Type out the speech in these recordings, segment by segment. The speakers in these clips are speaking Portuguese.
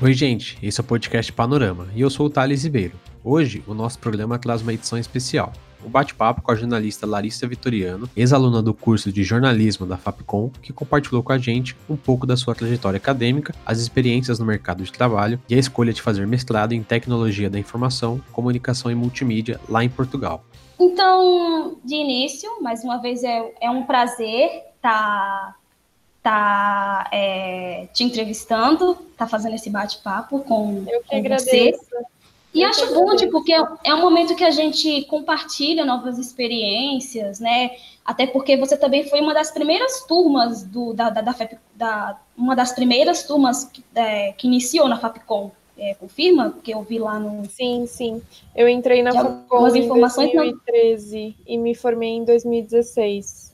Oi, gente, esse é o podcast Panorama e eu sou o Thales Ribeiro. Hoje, o nosso programa traz uma edição especial. Um bate-papo com a jornalista Larissa Vitoriano, ex-aluna do curso de jornalismo da Fapcom, que compartilhou com a gente um pouco da sua trajetória acadêmica, as experiências no mercado de trabalho e a escolha de fazer mestrado em tecnologia da informação, comunicação e multimídia lá em Portugal. Então, de início, mais uma vez é, é um prazer estar tá, é, te entrevistando, tá fazendo esse bate-papo com, Eu que com agradeço. você. E Eu acho bom, tipo, porque é um momento que a gente compartilha novas experiências, né? Até porque você também foi uma das primeiras turmas do, da, da, da, FEP da- uma das primeiras turmas que, é, que iniciou na Fapcom. É, confirma? Porque eu vi lá no. Sim, sim. Eu entrei na Fapcom em informações não- 2013 e me formei em 2016.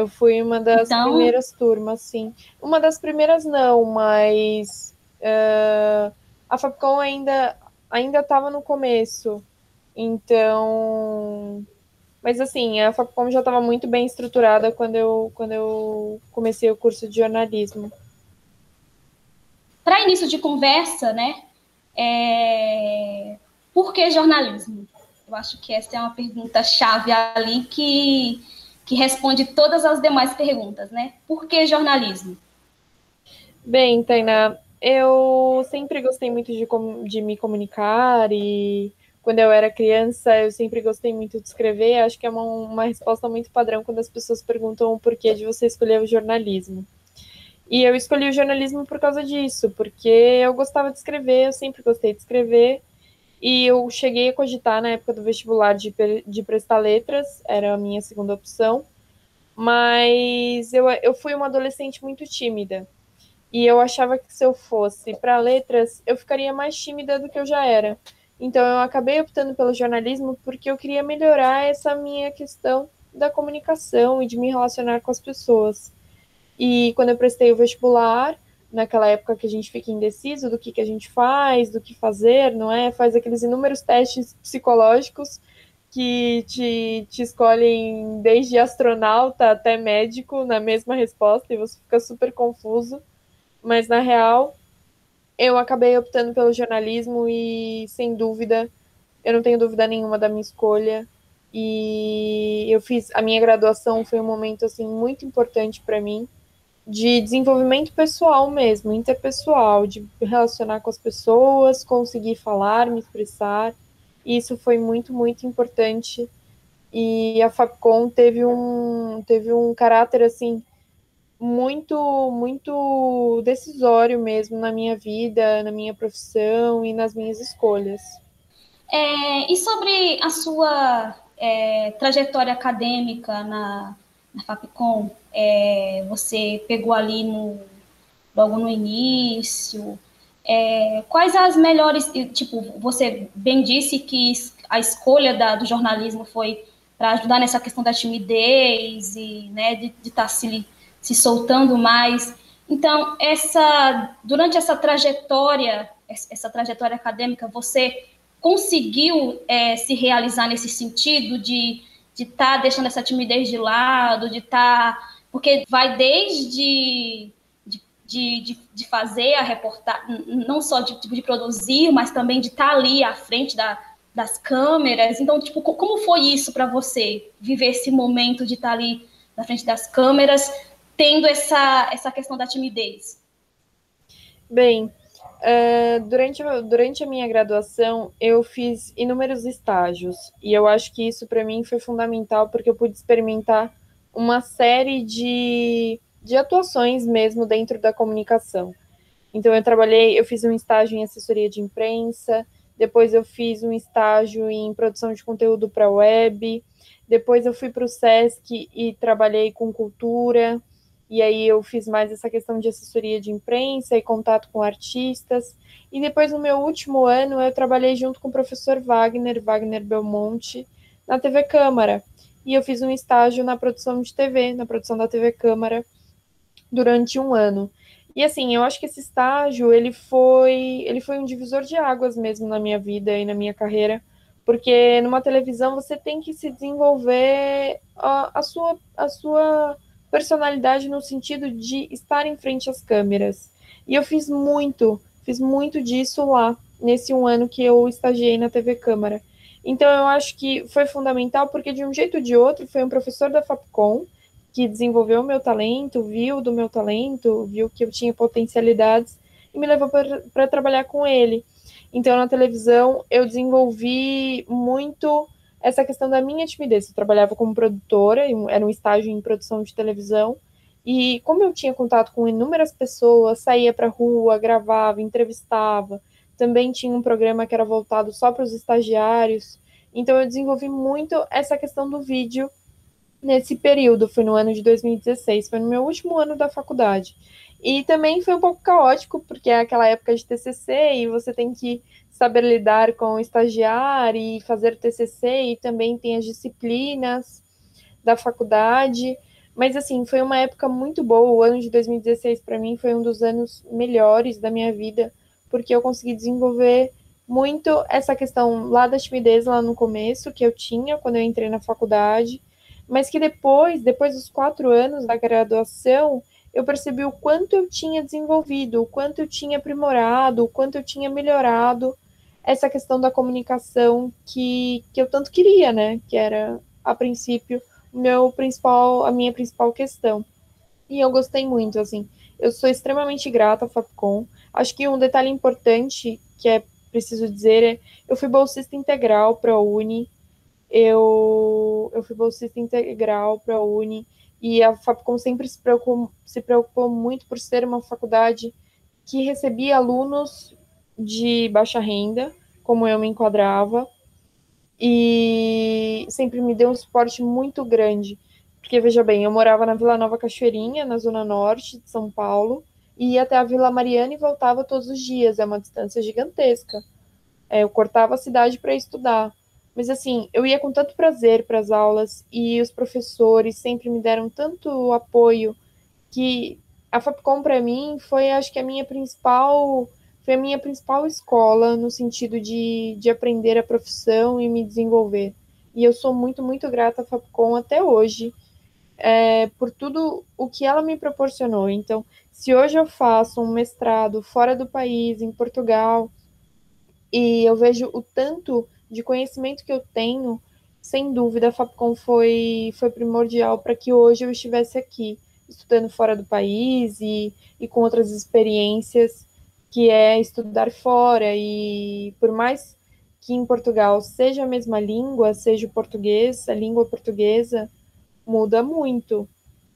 Eu fui uma das Então- primeiras turmas, sim. Uma das primeiras não, mas eh, a Fapcom ainda ainda estava no começo. Então, mas assim, a Fapcom já estava muito bem estruturada quando eu quando eu comecei o curso de jornalismo. Para início de conversa, né? é, Por que jornalismo? Eu acho que essa é uma pergunta chave ali que, que responde todas as demais perguntas, né? Por que jornalismo? Bem, Tainá, eu sempre gostei muito de, de me comunicar e quando eu era criança eu sempre gostei muito de escrever. Acho que é uma, uma resposta muito padrão quando as pessoas perguntam o porquê de você escolher o jornalismo. E eu escolhi o jornalismo por causa disso, porque eu gostava de escrever, eu sempre gostei de escrever. E eu cheguei a cogitar na época do vestibular de, de prestar letras, era a minha segunda opção. Mas eu, eu fui uma adolescente muito tímida. E eu achava que se eu fosse para letras, eu ficaria mais tímida do que eu já era. Então eu acabei optando pelo jornalismo porque eu queria melhorar essa minha questão da comunicação e de me relacionar com as pessoas. E quando eu prestei o vestibular, naquela época que a gente fica indeciso do que, que a gente faz, do que fazer, não é? Faz aqueles inúmeros testes psicológicos que te, te escolhem desde astronauta até médico na mesma resposta e você fica super confuso. Mas na real eu acabei optando pelo jornalismo e sem dúvida eu não tenho dúvida nenhuma da minha escolha. E eu fiz a minha graduação foi um momento assim muito importante para mim de desenvolvimento pessoal mesmo, interpessoal, de relacionar com as pessoas, conseguir falar, me expressar. Isso foi muito, muito importante. E a Fapcom teve um teve um caráter assim muito, muito decisório mesmo na minha vida, na minha profissão e nas minhas escolhas. É, e sobre a sua é, trajetória acadêmica na, na Fapcom, é, você pegou ali no, logo no início, é, quais as melhores, tipo, você bem disse que a escolha da, do jornalismo foi para ajudar nessa questão da timidez e né, de estar se, se soltando mais. Então, essa, durante essa trajetória, essa trajetória acadêmica, você conseguiu é, se realizar nesse sentido de estar tá deixando essa timidez de lado, de estar. Tá, porque vai desde de, de, de, de fazer a reportagem, não só de, de produzir, mas também de estar tá ali à frente da, das câmeras. Então, tipo, como foi isso para você, viver esse momento de estar ali na frente das câmeras, tendo essa, essa questão da timidez? Bem, uh, durante, durante a minha graduação, eu fiz inúmeros estágios, e eu acho que isso para mim foi fundamental, porque eu pude experimentar uma série de, de atuações mesmo dentro da comunicação. Então, eu trabalhei, eu fiz um estágio em assessoria de imprensa, depois eu fiz um estágio em produção de conteúdo para web, depois eu fui para o SESC e trabalhei com cultura, e aí eu fiz mais essa questão de assessoria de imprensa e contato com artistas. E depois, no meu último ano, eu trabalhei junto com o professor Wagner, Wagner Belmonte, na TV Câmara. E eu fiz um estágio na produção de TV, na produção da TV Câmara, durante um ano. E assim, eu acho que esse estágio, ele foi, ele foi um divisor de águas mesmo na minha vida e na minha carreira, porque numa televisão você tem que se desenvolver a, a sua, a sua personalidade no sentido de estar em frente às câmeras. E eu fiz muito, fiz muito disso lá, nesse um ano que eu estagiei na TV Câmara. Então eu acho que foi fundamental, porque de um jeito ou de outro, foi um professor da FAPCOM que desenvolveu o meu talento, viu do meu talento, viu que eu tinha potencialidades e me levou para trabalhar com ele. Então, na televisão, eu desenvolvi muito essa questão da minha timidez. Eu trabalhava como produtora, era um estágio em produção de televisão, e como eu tinha contato com inúmeras pessoas, saía para rua, gravava, entrevistava, também tinha um programa que era voltado só para os estagiários. Então eu desenvolvi muito essa questão do vídeo nesse período, foi no ano de 2016, foi no meu último ano da faculdade. E também foi um pouco caótico, porque é aquela época de TCC e você tem que saber lidar com o estagiário e fazer TCC e também tem as disciplinas da faculdade. Mas assim, foi uma época muito boa. O ano de 2016 para mim foi um dos anos melhores da minha vida, porque eu consegui desenvolver muito essa questão lá da timidez lá no começo que eu tinha quando eu entrei na faculdade, mas que depois, depois dos quatro anos da graduação, eu percebi o quanto eu tinha desenvolvido, o quanto eu tinha aprimorado, o quanto eu tinha melhorado essa questão da comunicação que, que eu tanto queria, né? Que era, a princípio, meu principal, a minha principal questão. E eu gostei muito, assim. Eu sou extremamente grata à Fapcom. Acho que um detalhe importante que é preciso dizer é eu fui bolsista integral para a Uni. Eu, eu fui bolsista integral para a Uni e a Fapcom sempre se preocupou, se preocupou muito por ser uma faculdade que recebia alunos de baixa renda, como eu me enquadrava, e sempre me deu um suporte muito grande. Porque, veja bem, eu morava na Vila Nova Cachoeirinha, na zona norte de São Paulo, e ia até a Vila Mariana e voltava todos os dias, é uma distância gigantesca. É, eu cortava a cidade para estudar. Mas assim, eu ia com tanto prazer para as aulas e os professores sempre me deram tanto apoio que a Fapcom para mim foi, acho que a minha principal foi a minha principal escola no sentido de, de aprender a profissão e me desenvolver. E eu sou muito, muito grata à Fapcom até hoje é, por tudo o que ela me proporcionou. Então, se hoje eu faço um mestrado fora do país, em Portugal, e eu vejo o tanto de conhecimento que eu tenho, sem dúvida, a Fapcom foi, foi primordial para que hoje eu estivesse aqui, estudando fora do país e, e com outras experiências, que é estudar fora. E por mais que em Portugal seja a mesma língua, seja o português, a língua portuguesa, muda muito.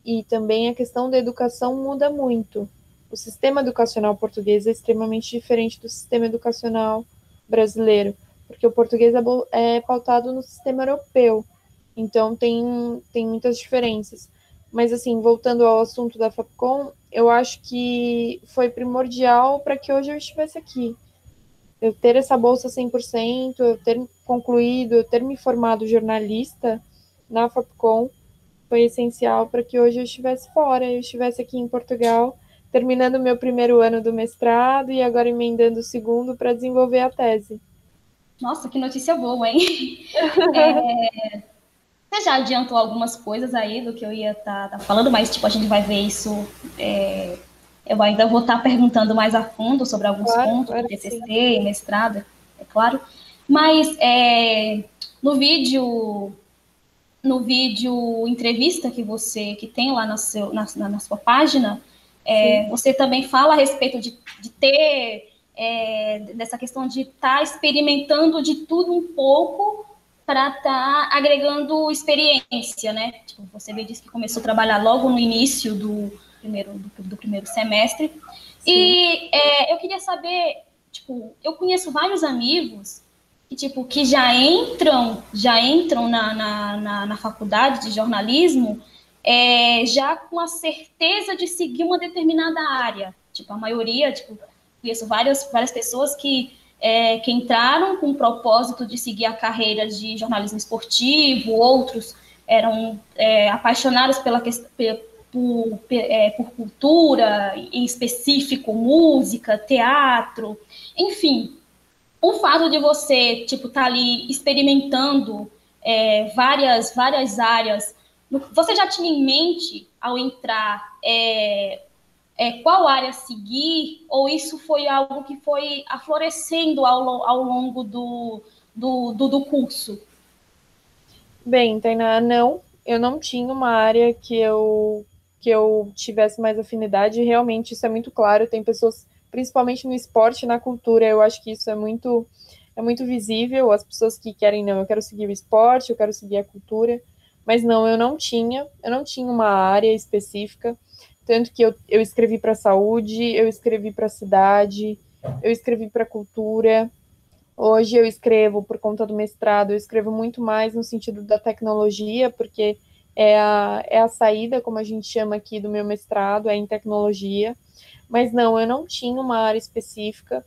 E também a questão da educação muda muito. O sistema educacional português é extremamente diferente do sistema educacional brasileiro porque o português é, é pautado no sistema europeu, então tem, tem muitas diferenças. Mas, assim, voltando ao assunto da FAPCOM, eu acho que foi primordial para que hoje eu estivesse aqui. Eu ter essa bolsa 100%, eu ter concluído, eu ter me formado jornalista na FAPCOM, foi essencial para que hoje eu estivesse fora, eu estivesse aqui em Portugal, terminando o meu primeiro ano do mestrado e agora emendando o segundo para desenvolver a tese. Nossa, que notícia boa, hein? é, você já adiantou algumas coisas aí do que eu ia estar tá, tá falando, mas tipo, a gente vai ver isso. É, eu ainda vou estar tá perguntando mais a fundo sobre alguns claro, pontos claro, TCC, mestrado, é claro. Mas é, no vídeo, no vídeo entrevista que você que tem lá na, seu, na, na sua página, é, você também fala a respeito de, de ter é, dessa questão de estar tá experimentando de tudo um pouco para estar tá agregando experiência, né? Tipo, você me disse que começou a trabalhar logo no início do primeiro, do, do primeiro semestre. Sim. E é, eu queria saber, tipo, eu conheço vários amigos que, tipo, que já entram, já entram na, na, na, na faculdade de jornalismo é, já com a certeza de seguir uma determinada área. Tipo, a maioria, tipo, conheço várias, várias pessoas que, é, que entraram com o propósito de seguir a carreira de jornalismo esportivo, outros eram é, apaixonados pela por, é, por cultura, em específico música, teatro, enfim. O fato de você, tipo, estar tá ali experimentando é, várias, várias áreas, você já tinha em mente, ao entrar, é, qual área seguir, ou isso foi algo que foi aflorescendo ao, ao longo do, do, do, do curso? Bem, Tainá, não, eu não tinha uma área que eu que eu tivesse mais afinidade, realmente isso é muito claro, tem pessoas, principalmente no esporte, na cultura, eu acho que isso é muito é muito visível, as pessoas que querem, não, eu quero seguir o esporte, eu quero seguir a cultura, mas não, eu não tinha, eu não tinha uma área específica, tanto que eu, eu escrevi para saúde, eu escrevi para cidade, eu escrevi para cultura, hoje eu escrevo por conta do mestrado, eu escrevo muito mais no sentido da tecnologia, porque é a, é a saída, como a gente chama aqui do meu mestrado, é em tecnologia. Mas não, eu não tinha uma área específica.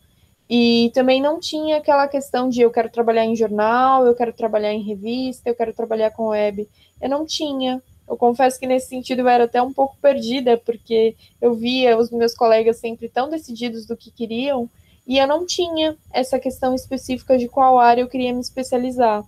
E também não tinha aquela questão de eu quero trabalhar em jornal, eu quero trabalhar em revista, eu quero trabalhar com web. Eu não tinha. Eu confesso que nesse sentido eu era até um pouco perdida, porque eu via os meus colegas sempre tão decididos do que queriam, e eu não tinha essa questão específica de qual área eu queria me especializar.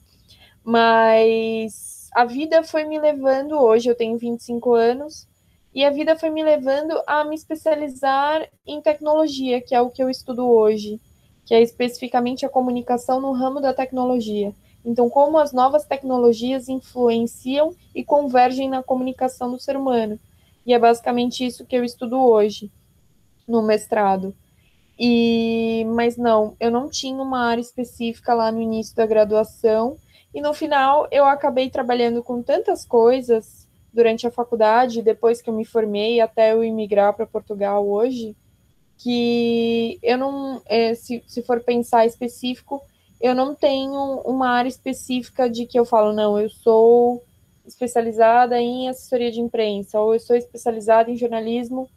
Mas a vida foi me levando, hoje eu tenho 25 anos, e a vida foi me levando a me especializar em tecnologia, que é o que eu estudo hoje, que é especificamente a comunicação no ramo da tecnologia. Então, como as novas tecnologias influenciam e convergem na comunicação do ser humano. E é basicamente isso que eu estudo hoje, no mestrado. E, mas não, eu não tinha uma área específica lá no início da graduação, e no final eu acabei trabalhando com tantas coisas durante a faculdade, depois que eu me formei, até eu imigrar para Portugal hoje, que eu não, é, se, se for pensar específico, eu não tenho uma área específica de que eu falo, não, eu sou especializada em assessoria de imprensa, ou eu sou especializada em jornalismo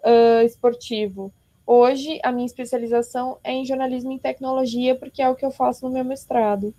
uh, esportivo. Hoje, a minha especialização é em jornalismo em tecnologia, porque é o que eu faço no meu mestrado.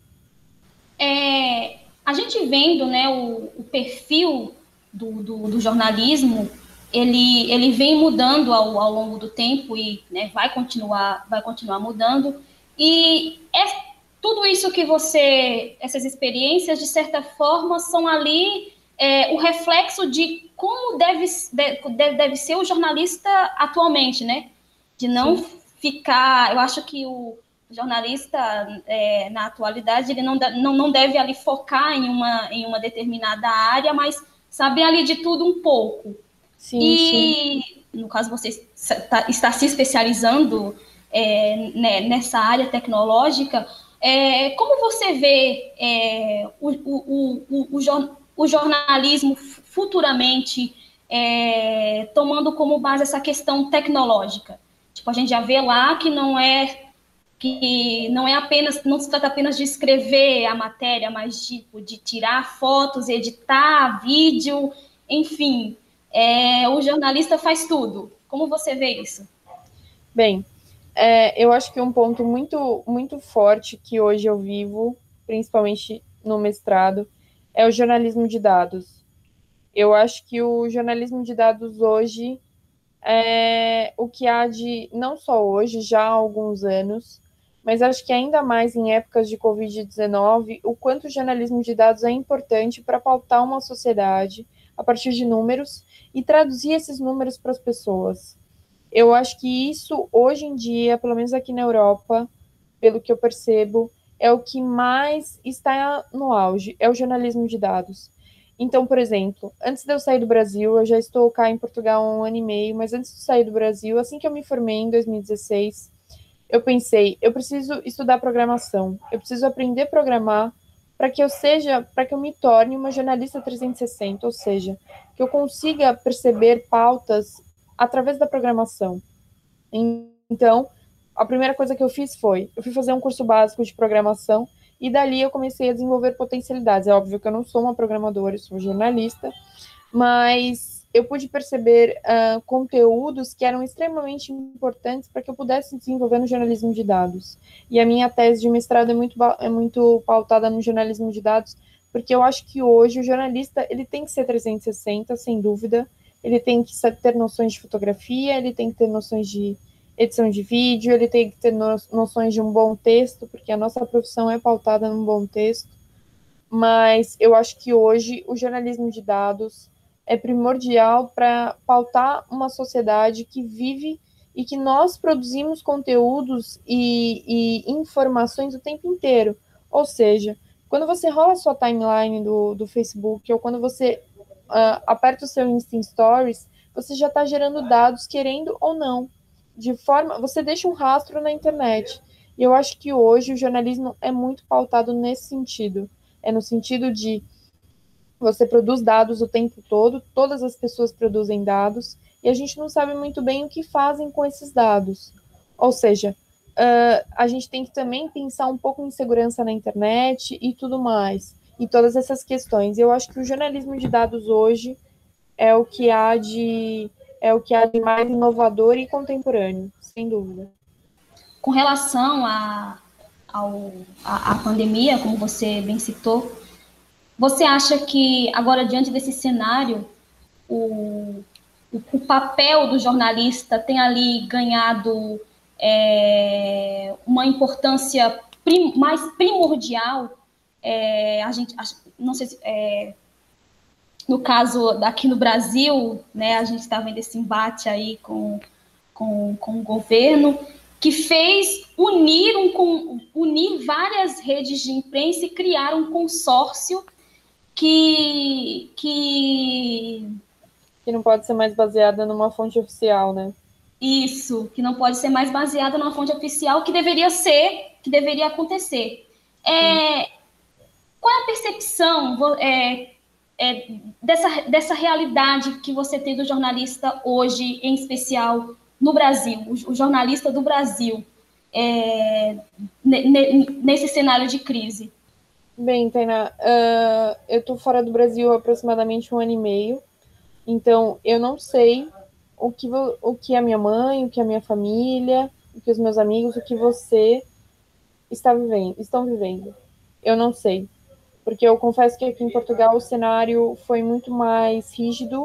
É, a gente vendo né, o, o perfil do, do, do, jornalismo, ele, ele vem mudando ao, ao longo do tempo e né, vai, continuar, vai continuar mudando. E é tudo isso que você, essas experiências, de certa forma, são ali é, o reflexo de como deve, deve, deve ser o jornalista atualmente, né? De não Sim. ficar. Eu acho que o, jornalista é, na atualidade ele não, não, não deve ali focar em uma, em uma determinada área, mas saber ali de tudo um pouco. Sim, e sim. no caso você está, está se especializando é, né, nessa área tecnológica, é, como você vê é, o, o, o, o, jornalismo futuramente é, tomando como base essa questão tecnológica? Tipo, a gente já vê lá que não é que não é apenas, não se trata apenas de escrever a matéria, mas tipo, de tirar fotos, editar vídeo, enfim, é, o jornalista faz tudo. Como você vê isso? Bem, é, eu acho que um ponto muito, muito forte que hoje eu vivo, principalmente no mestrado, é o jornalismo de dados. Eu acho que o jornalismo de dados hoje é o que há de, não só hoje, já há alguns anos, mas acho que ainda mais em épocas de Covid-19, o quanto o jornalismo de dados é importante para pautar uma sociedade a partir de números e traduzir esses números para as pessoas. Eu acho que isso, hoje em dia, pelo menos aqui na Europa, pelo que eu percebo, é o que mais está no auge, é o jornalismo de dados. Então, por exemplo, antes de eu sair do Brasil, eu já estou cá em Portugal há um ano e meio, mas antes de sair do Brasil, assim que eu me formei em 2016, eu pensei, eu preciso estudar programação, eu preciso aprender a programar para que eu seja, para que eu me torne uma jornalista 360, ou seja, que eu consiga perceber pautas através da programação. Então, a primeira coisa que eu fiz foi, eu fui fazer um curso básico de programação e dali eu comecei a desenvolver potencialidades. É óbvio que eu não sou uma programadora, eu sou jornalista, mas eu pude perceber uh, conteúdos que eram extremamente importantes para que eu pudesse desenvolver no jornalismo de dados. E a minha tese de mestrado é muito, é muito pautada no jornalismo de dados, porque eu acho que hoje o jornalista ele tem que ser 360, sem dúvida, ele tem que ter noções de fotografia, ele tem que ter noções de edição de vídeo, ele tem que ter noções de um bom texto, porque a nossa profissão é pautada num bom texto. Mas eu acho que hoje o jornalismo de dados é primordial para pautar uma sociedade que vive e que nós produzimos conteúdos e, e, informações o tempo inteiro. Ou seja, quando você rola a sua timeline do, do Facebook ou quando você uh, aperta o seu Insta Stories, você já está gerando dados, querendo ou não de forma. Você deixa um rastro na internet. E eu acho que hoje o jornalismo é muito pautado nesse sentido. É no sentido de você produz dados o tempo todo, todas as pessoas produzem dados, e a gente não sabe muito bem o que fazem com esses dados. Ou seja, uh, a gente tem que também pensar um pouco em segurança na internet e tudo mais, e todas essas questões. Eu acho que o jornalismo de dados hoje é o que há de é o que há de mais inovador e contemporâneo, sem dúvida. Com relação à a, a, a, pandemia, como você bem citou, você acha que agora, diante desse cenário, o, o, o papel do jornalista tem ali ganhado é, uma importância prim, mais primordial? É, a gente, não sei se, é, no caso aqui no Brasil, né, a gente está vendo esse embate aí com, com, com o governo, que fez unir, um, unir várias redes de imprensa e criar um consórcio que, que... Que não pode ser mais baseada numa fonte oficial, né? Isso, que não pode ser mais baseada numa fonte oficial, que deveria ser, que deveria acontecer. É, qual é a percepção é, é, dessa, dessa realidade que você tem do jornalista hoje, em especial no Brasil, o, o jornalista do Brasil, é, nesse cenário de crise? Bem, Tainá, uh, eu estou fora do Brasil há aproximadamente um ano e meio, então eu não sei o que, o que a minha mãe, o que a minha família, o que os meus amigos, o que você está vivendo, estão vivendo. Eu não sei porque eu confesso que aqui em Portugal o cenário foi muito mais rígido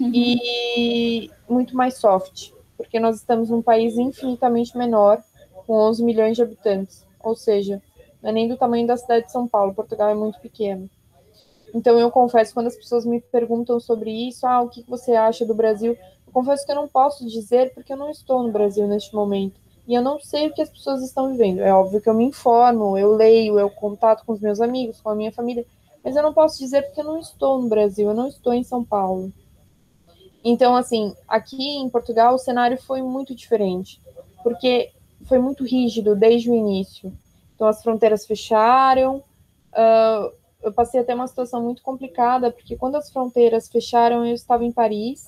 uhum. e muito mais soft, porque nós estamos num país infinitamente menor, com 11 milhões de habitantes, ou seja, não é nem do tamanho da cidade de São Paulo, Portugal é muito pequeno. Então eu confesso, quando as pessoas me perguntam sobre isso, ah, o que você acha do Brasil? Eu confesso que eu não posso dizer porque eu não estou no Brasil neste momento e eu não sei o que as pessoas estão vivendo. É óbvio que eu me informo, eu leio, eu contato com os meus amigos, com a minha família, mas eu não posso dizer porque eu não estou no Brasil, eu não estou em São Paulo. Então, assim, aqui em Portugal o cenário foi muito diferente, porque foi muito rígido desde o início. Então, as fronteiras fecharam. Uh, eu passei até uma situação muito complicada, porque quando as fronteiras fecharam, eu estava em Paris.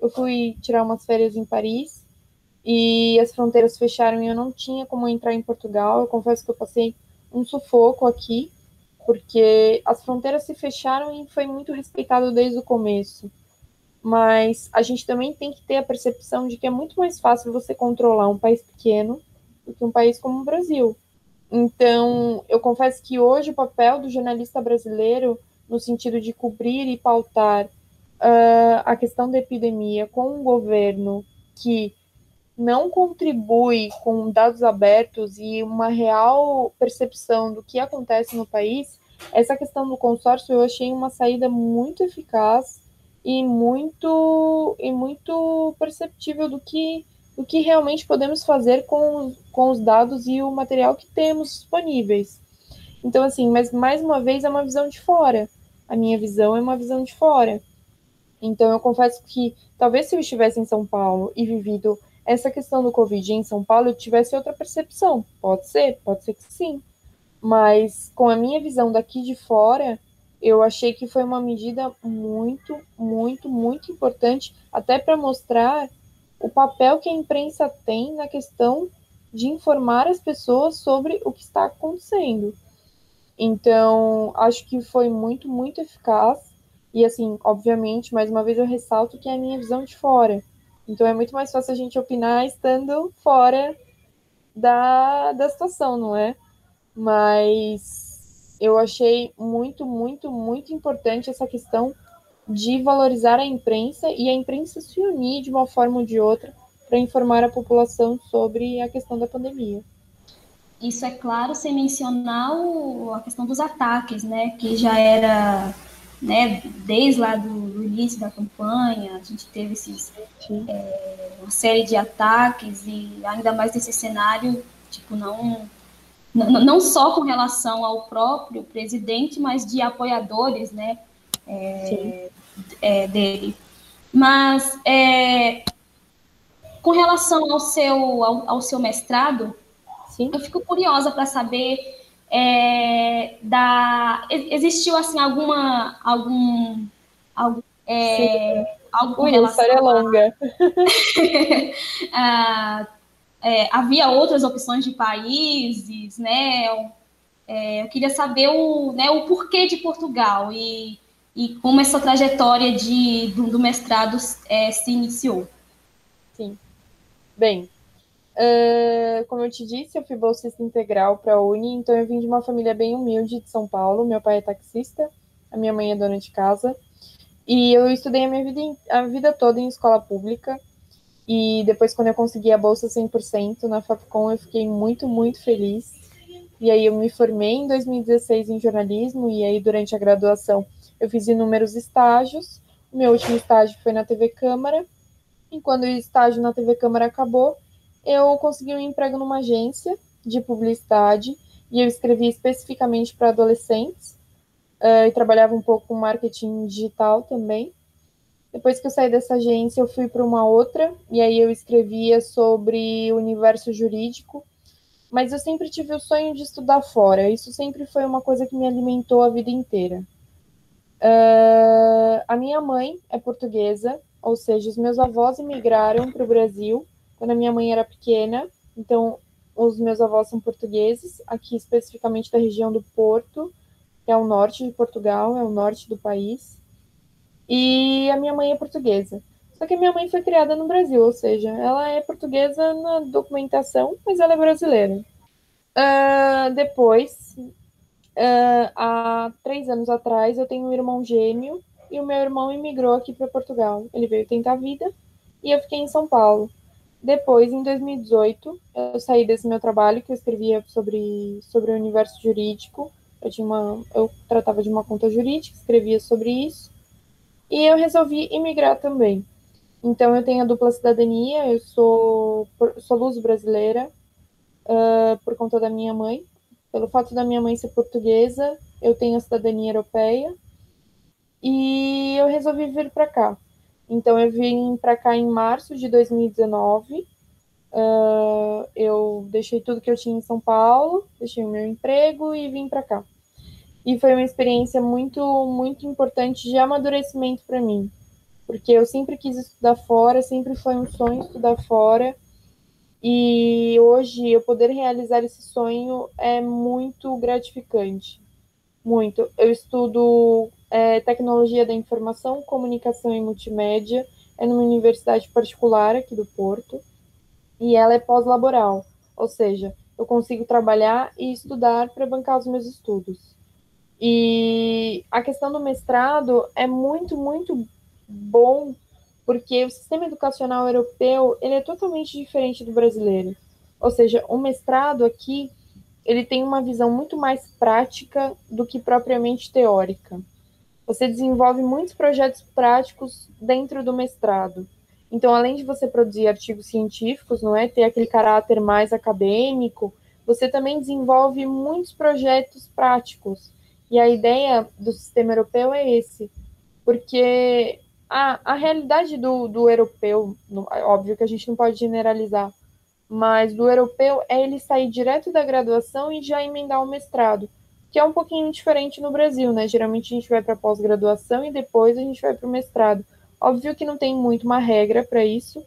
Eu fui tirar umas férias em Paris e as fronteiras fecharam e eu não tinha como entrar em Portugal. Eu confesso que eu passei um sufoco aqui, porque as fronteiras se fecharam e foi muito respeitado desde o começo. Mas a gente também tem que ter a percepção de que é muito mais fácil você controlar um país pequeno do que um país como o Brasil. Então, eu confesso que hoje o papel do jornalista brasileiro, no sentido de cobrir e pautar uh, a questão da epidemia com um governo que não contribui com dados abertos e uma real percepção do que acontece no país, essa questão do consórcio eu achei uma saída muito eficaz e muito e muito perceptível do que do que realmente podemos fazer com, com os dados e o material que temos disponíveis. Então, assim, mas mais uma vez é uma visão de fora. A minha visão é uma visão de fora. Então, eu confesso que talvez se eu estivesse em São Paulo e vivido essa questão do Covid em São Paulo eu tivesse outra percepção. Pode ser, pode ser que sim. Mas com a minha visão daqui de fora, eu achei que foi uma medida muito, muito, muito importante, até para mostrar o papel que a imprensa tem na questão de informar as pessoas sobre o que está acontecendo. Então, acho que foi muito, muito eficaz E assim, obviamente, mais uma vez eu ressalto que é a minha visão de fora. Então é muito mais fácil a gente opinar estando fora da, da situação, não é? Mas eu achei muito, muito, muito importante essa questão de valorizar a imprensa e a imprensa se unir de uma forma ou de outra para informar a população sobre a questão da pandemia. Isso é claro, sem mencionar o, a questão dos ataques, né, que já era, né, desde lá do, do início da campanha, a gente teve esses, é, uma série de ataques e ainda mais nesse cenário, tipo, não, não, não só com relação ao próprio presidente, mas de apoiadores, né, é, é, dele. Mas, é, com relação ao seu, ao, ao seu mestrado, Sim. eu fico curiosa para saber é, da existiu assim alguma algum algum é, algo Ui, história longa ah, é, havia outras opções de países né é, eu queria saber o né o porquê de Portugal e e como essa trajetória de, do, do mestrado é, se iniciou. Sim. Bem, uh, como eu te disse, eu fui bolsista integral para a Uni, então eu vim de uma família bem humilde de São Paulo. Meu pai é taxista, a minha mãe é dona de casa. E eu estudei a minha vida, a vida toda em escola pública. E depois, quando eu consegui a bolsa 100% na Fapcom, eu fiquei muito, muito feliz. E aí eu me formei em 2016 em jornalismo, e aí durante a graduação eu fiz inúmeros estágios. O meu último estágio foi na TV Câmara. E quando o estágio na TV Câmara acabou, eu consegui um emprego numa agência de publicidade e eu escrevi especificamente para adolescentes uh, e trabalhava um pouco com marketing digital também. Depois que eu saí dessa agência, eu fui para uma outra e aí eu escrevia sobre o universo jurídico. Mas eu sempre tive o sonho de estudar fora. Isso sempre foi uma coisa que me alimentou a vida inteira. Uh, a minha mãe é portuguesa, ou seja, os meus avós imigraram para o Brasil quando a minha mãe era pequena. Então, os meus avós são portugueses, aqui especificamente da região do Porto, que é o norte de Portugal, é o norte do país. E a minha mãe é portuguesa. Só que a minha mãe foi criada no Brasil, ou seja, ela é portuguesa na documentação, mas ela é brasileira. Uh, depois, Uh, há três anos atrás, eu tenho um irmão gêmeo e o meu irmão imigrou aqui para Portugal. Ele veio tentar a vida e eu fiquei em São Paulo. Depois, em 2018, eu saí desse meu trabalho que eu escrevia sobre, sobre o universo jurídico. Eu, tinha uma, eu tratava de uma conta jurídica, escrevia sobre isso. E eu resolvi imigrar também. Então, eu tenho a dupla cidadania, eu sou, sou luso-brasileira uh, por conta da minha mãe, pelo fato da minha mãe ser portuguesa, eu tenho a cidadania europeia e eu resolvi vir para cá. Então eu vim para cá em março de 2019. Uh, eu deixei tudo que eu tinha em São Paulo, deixei o meu emprego e vim para cá. E foi uma experiência muito, muito importante de amadurecimento para mim, porque eu sempre quis estudar fora, sempre foi um sonho estudar fora. E hoje eu poder realizar esse sonho é muito gratificante. Muito. Eu estudo é, tecnologia da informação, comunicação e multimédia, é numa universidade particular aqui do Porto, e ela é pós-laboral, ou seja, eu consigo trabalhar e estudar para bancar os meus estudos. E a questão do mestrado é muito, muito bom porque o sistema educacional europeu ele é totalmente diferente do brasileiro. Ou seja, o mestrado aqui ele tem uma visão muito mais prática do que propriamente teórica. Você desenvolve muitos projetos práticos dentro do mestrado. Então, além de você produzir artigos científicos, não é, ter aquele caráter mais acadêmico, você também desenvolve muitos projetos práticos. E a ideia do sistema europeu é esse, porque a, a realidade do, do europeu, é óbvio que a gente não pode generalizar, mas do europeu é ele sair direto da graduação e já emendar o mestrado, que é um pouquinho diferente no Brasil, né? Geralmente a gente vai para pós-graduação e depois a gente vai para o mestrado. Óbvio que não tem muito uma regra para isso,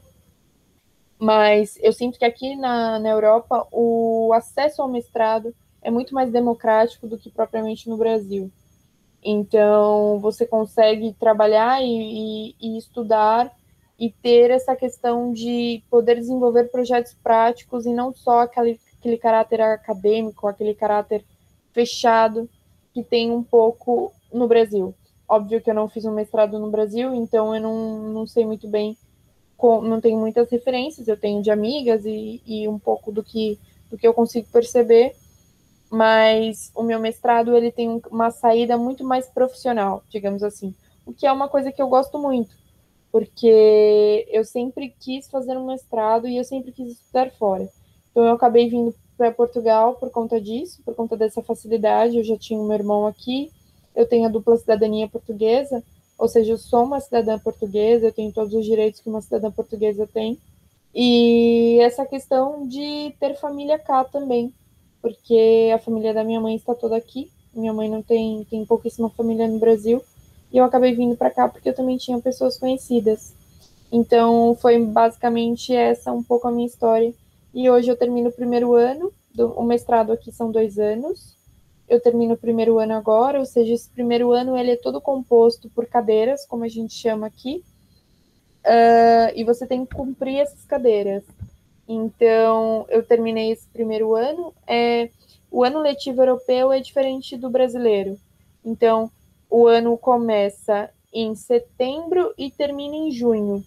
mas eu sinto que aqui na, na Europa o acesso ao mestrado é muito mais democrático do que propriamente no Brasil. Então, você consegue trabalhar e, e, e estudar e ter essa questão de poder desenvolver projetos práticos e não só aquele, aquele caráter acadêmico, aquele caráter fechado que tem um pouco no Brasil. Óbvio que eu não fiz um mestrado no Brasil, então eu não, não sei muito bem, não tenho muitas referências, eu tenho de amigas e, e um pouco do que, do que eu consigo perceber, mas o meu mestrado ele tem uma saída muito mais profissional, digamos assim, o que é uma coisa que eu gosto muito, porque eu sempre quis fazer um mestrado e eu sempre quis estudar fora. Então eu acabei vindo para Portugal por conta disso, por conta dessa facilidade. Eu já tinha meu irmão aqui, eu tenho a dupla cidadania portuguesa, ou seja, eu sou uma cidadã portuguesa, eu tenho todos os direitos que uma cidadã portuguesa tem. E essa questão de ter família cá também, porque a família da minha mãe está toda aqui. Minha mãe não tem, tem pouquíssima família no Brasil. E eu acabei vindo para cá porque eu também tinha pessoas conhecidas. Então, foi basicamente essa um pouco a minha história. E hoje eu termino o primeiro ano, do, o mestrado aqui são dois anos. Eu termino o primeiro ano agora, ou seja, esse primeiro ano ele é todo composto por cadeiras, como a gente chama aqui, uh, e você tem que cumprir essas cadeiras. Então, eu terminei esse primeiro ano. É, o ano letivo europeu é diferente do brasileiro. Então, o ano começa em setembro e termina em junho.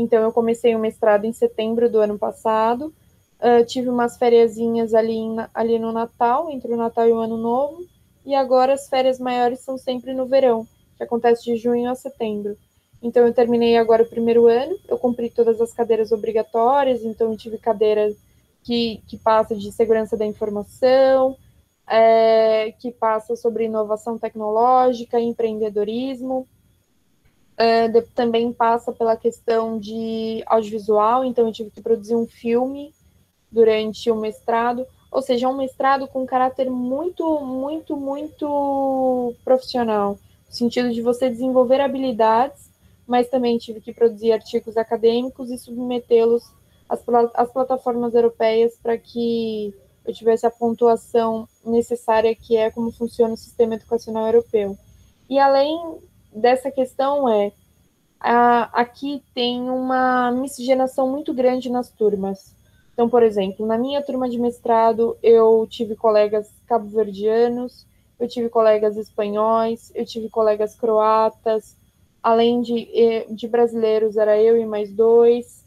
Então, eu comecei o mestrado em setembro do ano passado. Uh, tive umas férias ali, ali no Natal, entre o Natal e o Ano Novo. E agora as férias maiores são sempre no verão, que acontece de junho a setembro. Então, eu terminei agora o primeiro ano. Eu cumpri todas as cadeiras obrigatórias. Então, eu tive cadeira que, que passa de segurança da informação, é, que passa sobre inovação tecnológica, empreendedorismo. É, de, também passa pela questão de audiovisual, então eu tive que produzir um filme durante o mestrado, ou seja, um mestrado com caráter muito, muito, muito profissional, no sentido de você desenvolver habilidades, mas também tive que produzir artigos acadêmicos e submetê-los às, às plataformas europeias para que eu tivesse a pontuação necessária que é como funciona o sistema educacional europeu. E além dessa questão é a, aqui tem uma miscigenação muito grande nas turmas. Então, por exemplo, na minha turma de mestrado, eu tive colegas cabo-verdianos, eu tive colegas espanhóis, eu tive colegas croatas, além de, de brasileiros, era eu e mais dois.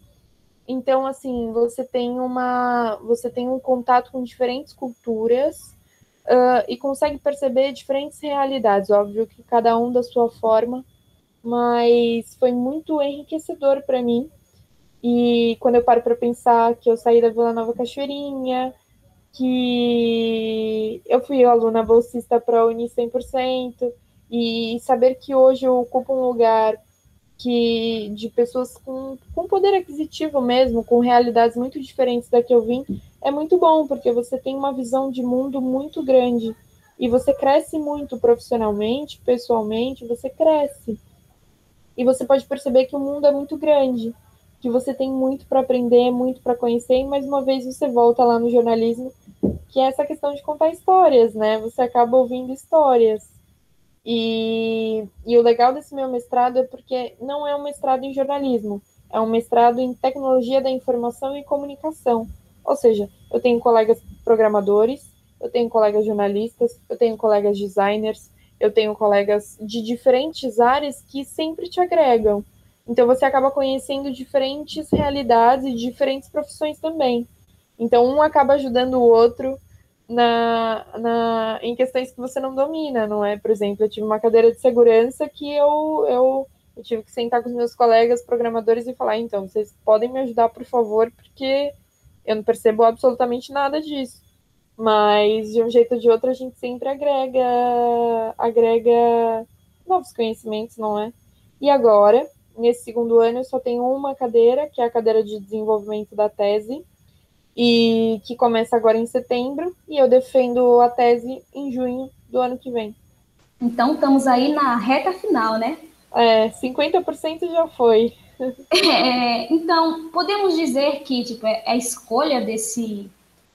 Então, assim, você tem uma, você tem um contato com diferentes culturas uh, e consegue perceber diferentes realidades. Óbvio que cada um da sua forma, mas foi muito enriquecedor para mim. E quando eu paro para pensar que eu saí da Vila Nova Cachoeirinha, que eu fui aluna bolsista para a Uni 100%, e saber que hoje eu ocupo um lugar que de pessoas com, com poder aquisitivo mesmo, com realidades muito diferentes da que eu vim, é muito bom, porque você tem uma visão de mundo muito grande e você cresce muito profissionalmente, pessoalmente, você cresce. E você pode perceber que o mundo é muito grande, que você tem muito para aprender, muito para conhecer, e mais uma vez você volta lá no jornalismo, que é essa questão de contar histórias, né? Você acaba ouvindo histórias. E, e o legal desse meu mestrado é porque não é um mestrado em jornalismo, é um mestrado em tecnologia da informação e comunicação. Ou seja, eu tenho colegas programadores, eu tenho colegas jornalistas, eu tenho colegas designers, eu tenho colegas de diferentes áreas que sempre te agregam. Então você acaba conhecendo diferentes realidades e diferentes profissões também. Então um acaba ajudando o outro na, na, em questões que você não domina, não é? Por exemplo, eu tive uma cadeira de segurança que eu, eu, eu tive que sentar com os meus colegas programadores e falar, então, vocês podem me ajudar, por favor, porque eu não percebo absolutamente nada disso. Mas, de um jeito ou de outro, a gente sempre agrega, agrega novos conhecimentos, não é? E agora, nesse segundo ano, eu só tenho uma cadeira, que é a cadeira de desenvolvimento da tese, e que começa agora em setembro, e eu defendo a tese em junho do ano que vem. Então estamos aí na reta final, né? É, 50% já foi. É, então, podemos dizer que tipo, é, a escolha desse,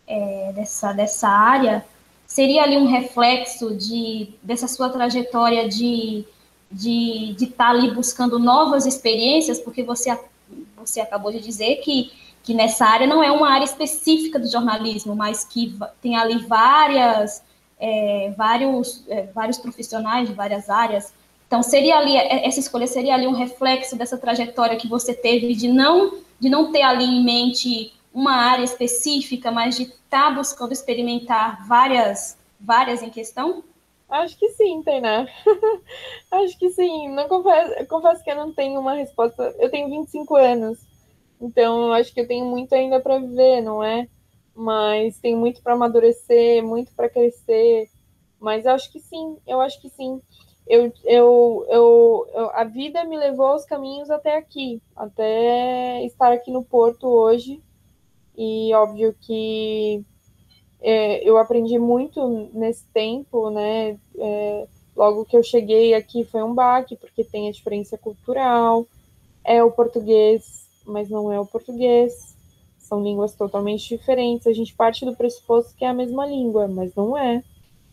é, dessa, dessa área seria ali um reflexo de, dessa sua trajetória de de estar de tá ali buscando novas experiências, porque você, você acabou de dizer que, que nessa área não é uma área específica do jornalismo, mas que tem ali várias, é, vários, é, vários profissionais de várias áreas. Então, seria ali, é, essa escolha seria ali um reflexo dessa trajetória que você teve de não, de não ter ali em mente uma área específica, mas de estar tá buscando experimentar várias, várias em questão? Acho que sim, Tainá. Acho que sim. Não confesso, confesso que eu não tenho uma resposta. Eu tenho 25 anos, então acho que eu tenho muito ainda para viver, não é? Mas tem muito para amadurecer, muito para crescer. Mas eu acho que sim, eu acho que sim. Eu, eu, eu, eu, a vida me levou aos caminhos até aqui, até estar aqui no Porto hoje. E óbvio que é, eu aprendi muito nesse tempo, né? É, logo que eu cheguei aqui foi um baque, porque tem a diferença cultural, é o português, mas não é o português, são línguas totalmente diferentes. A gente parte do pressuposto que é a mesma língua, mas não é.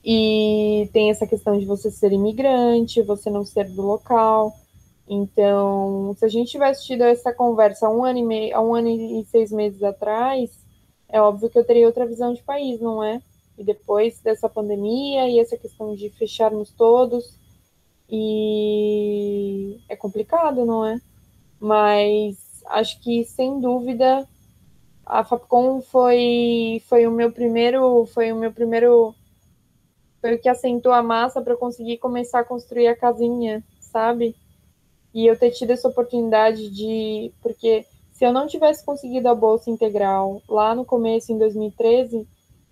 E tem essa questão de você ser imigrante, você não ser do local. Então, se a gente tivesse tido essa conversa há um ano e meio, um ano e seis meses atrás, é óbvio que eu teria outra visão de país, não é? E depois dessa pandemia e essa questão de fecharmos todos, e é complicado, não é? Mas acho que sem dúvida a Fapcom foi foi o meu primeiro foi o meu primeiro foi o que assentou a massa para conseguir começar a construir a casinha, sabe? E eu ter tido essa oportunidade de porque se eu não tivesse conseguido a bolsa integral lá no começo, em 2013,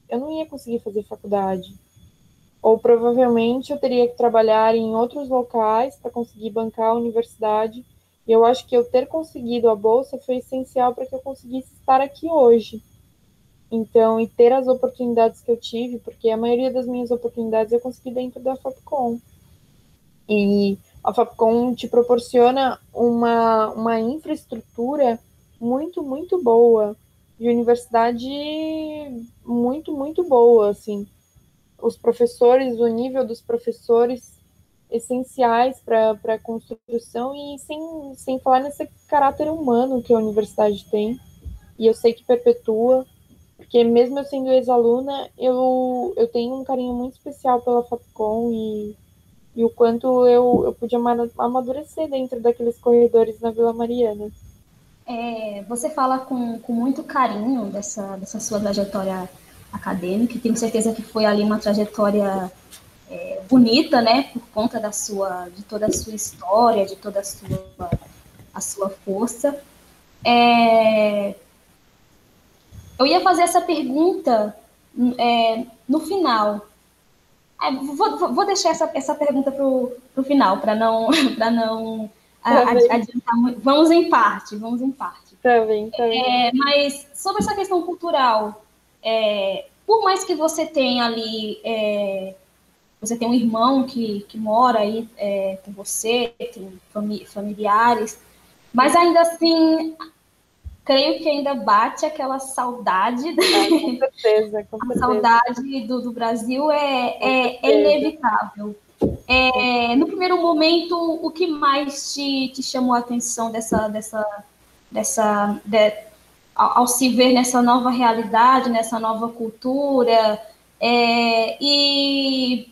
eu não ia conseguir fazer faculdade. Ou provavelmente eu teria que trabalhar em outros locais para conseguir bancar a universidade. E eu acho que eu ter conseguido a bolsa foi essencial para que eu conseguisse estar aqui hoje. Então, e ter as oportunidades que eu tive, porque a maioria das minhas oportunidades eu consegui dentro da Fapcom. E a Fapcom te proporciona uma, uma infraestrutura muito, muito boa. De universidade muito, muito boa, assim. Os professores, o nível dos professores essenciais para a construção e sem, sem falar nesse caráter humano que a universidade tem. E eu sei que perpetua, porque mesmo eu sendo ex-aluna, eu, eu tenho um carinho muito especial pela FAPCOM e, e o quanto eu, eu pude amadurecer dentro daqueles corredores na Vila Mariana. É, você fala com, com muito carinho dessa, dessa sua trajetória acadêmica, tenho certeza que foi ali uma trajetória é, bonita, né, por conta da sua, de toda a sua história, de toda a sua, a sua força. É, eu ia fazer essa pergunta é, no final. É, vou, vou, deixar essa, essa pergunta para o final, para não, não adiantar muito. Vamos em parte, vamos em parte. Tá bem, tá bem. É, mas sobre essa questão cultural, é, por mais que você tenha ali, você tem um irmão que, que mora aí é, com você, tem fami familiares, mas ainda assim, creio que ainda bate aquela saudade. Ah, com certeza, com certeza. A saudade do, do Brasil é, é, é inevitável. É, no primeiro momento, o que mais te, te chamou a atenção dessa, dessa, dessa de, ao, ao, se ver nessa nova realidade, nessa nova cultura? É, e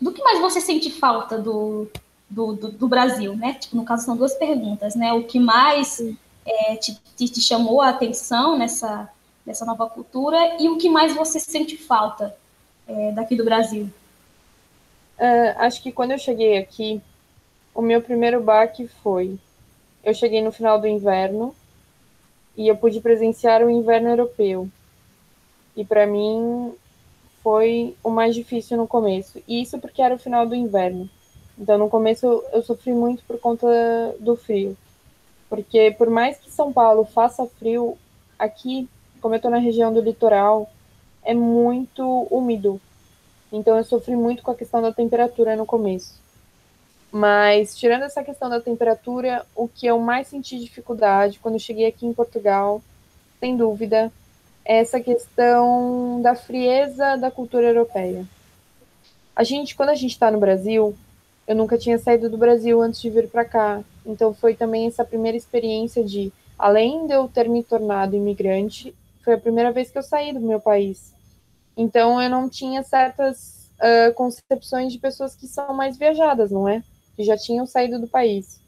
do que mais você sente falta do, do, do, do, Brasil, né? Tipo, no caso, são duas perguntas, né? O que mais é, te, te, chamou a atenção nessa, nessa nova cultura e o que mais você sente falta é, daqui do Brasil? Uh, acho que quando eu cheguei aqui, o meu primeiro baque foi: eu cheguei no final do inverno e eu pude presenciar o inverno europeu. E para mim foi o mais difícil no começo. E isso porque era o final do inverno. Então no começo eu sofri muito por conta do frio. Porque por mais que São Paulo faça frio, aqui, como eu estou na região do litoral, é muito úmido. Então eu sofri muito com a questão da temperatura no começo. Mas tirando essa questão da temperatura, o que eu mais senti dificuldade quando cheguei aqui em Portugal, sem dúvida, essa questão da frieza da cultura europeia. A gente, quando a gente está no Brasil, eu nunca tinha saído do Brasil antes de vir para cá, então foi também essa primeira experiência de, além de eu ter me tornado imigrante, foi a primeira vez que eu saí do meu país. Então eu não tinha certas uh, concepções de pessoas que são mais viajadas, não é? Que já tinham saído do país.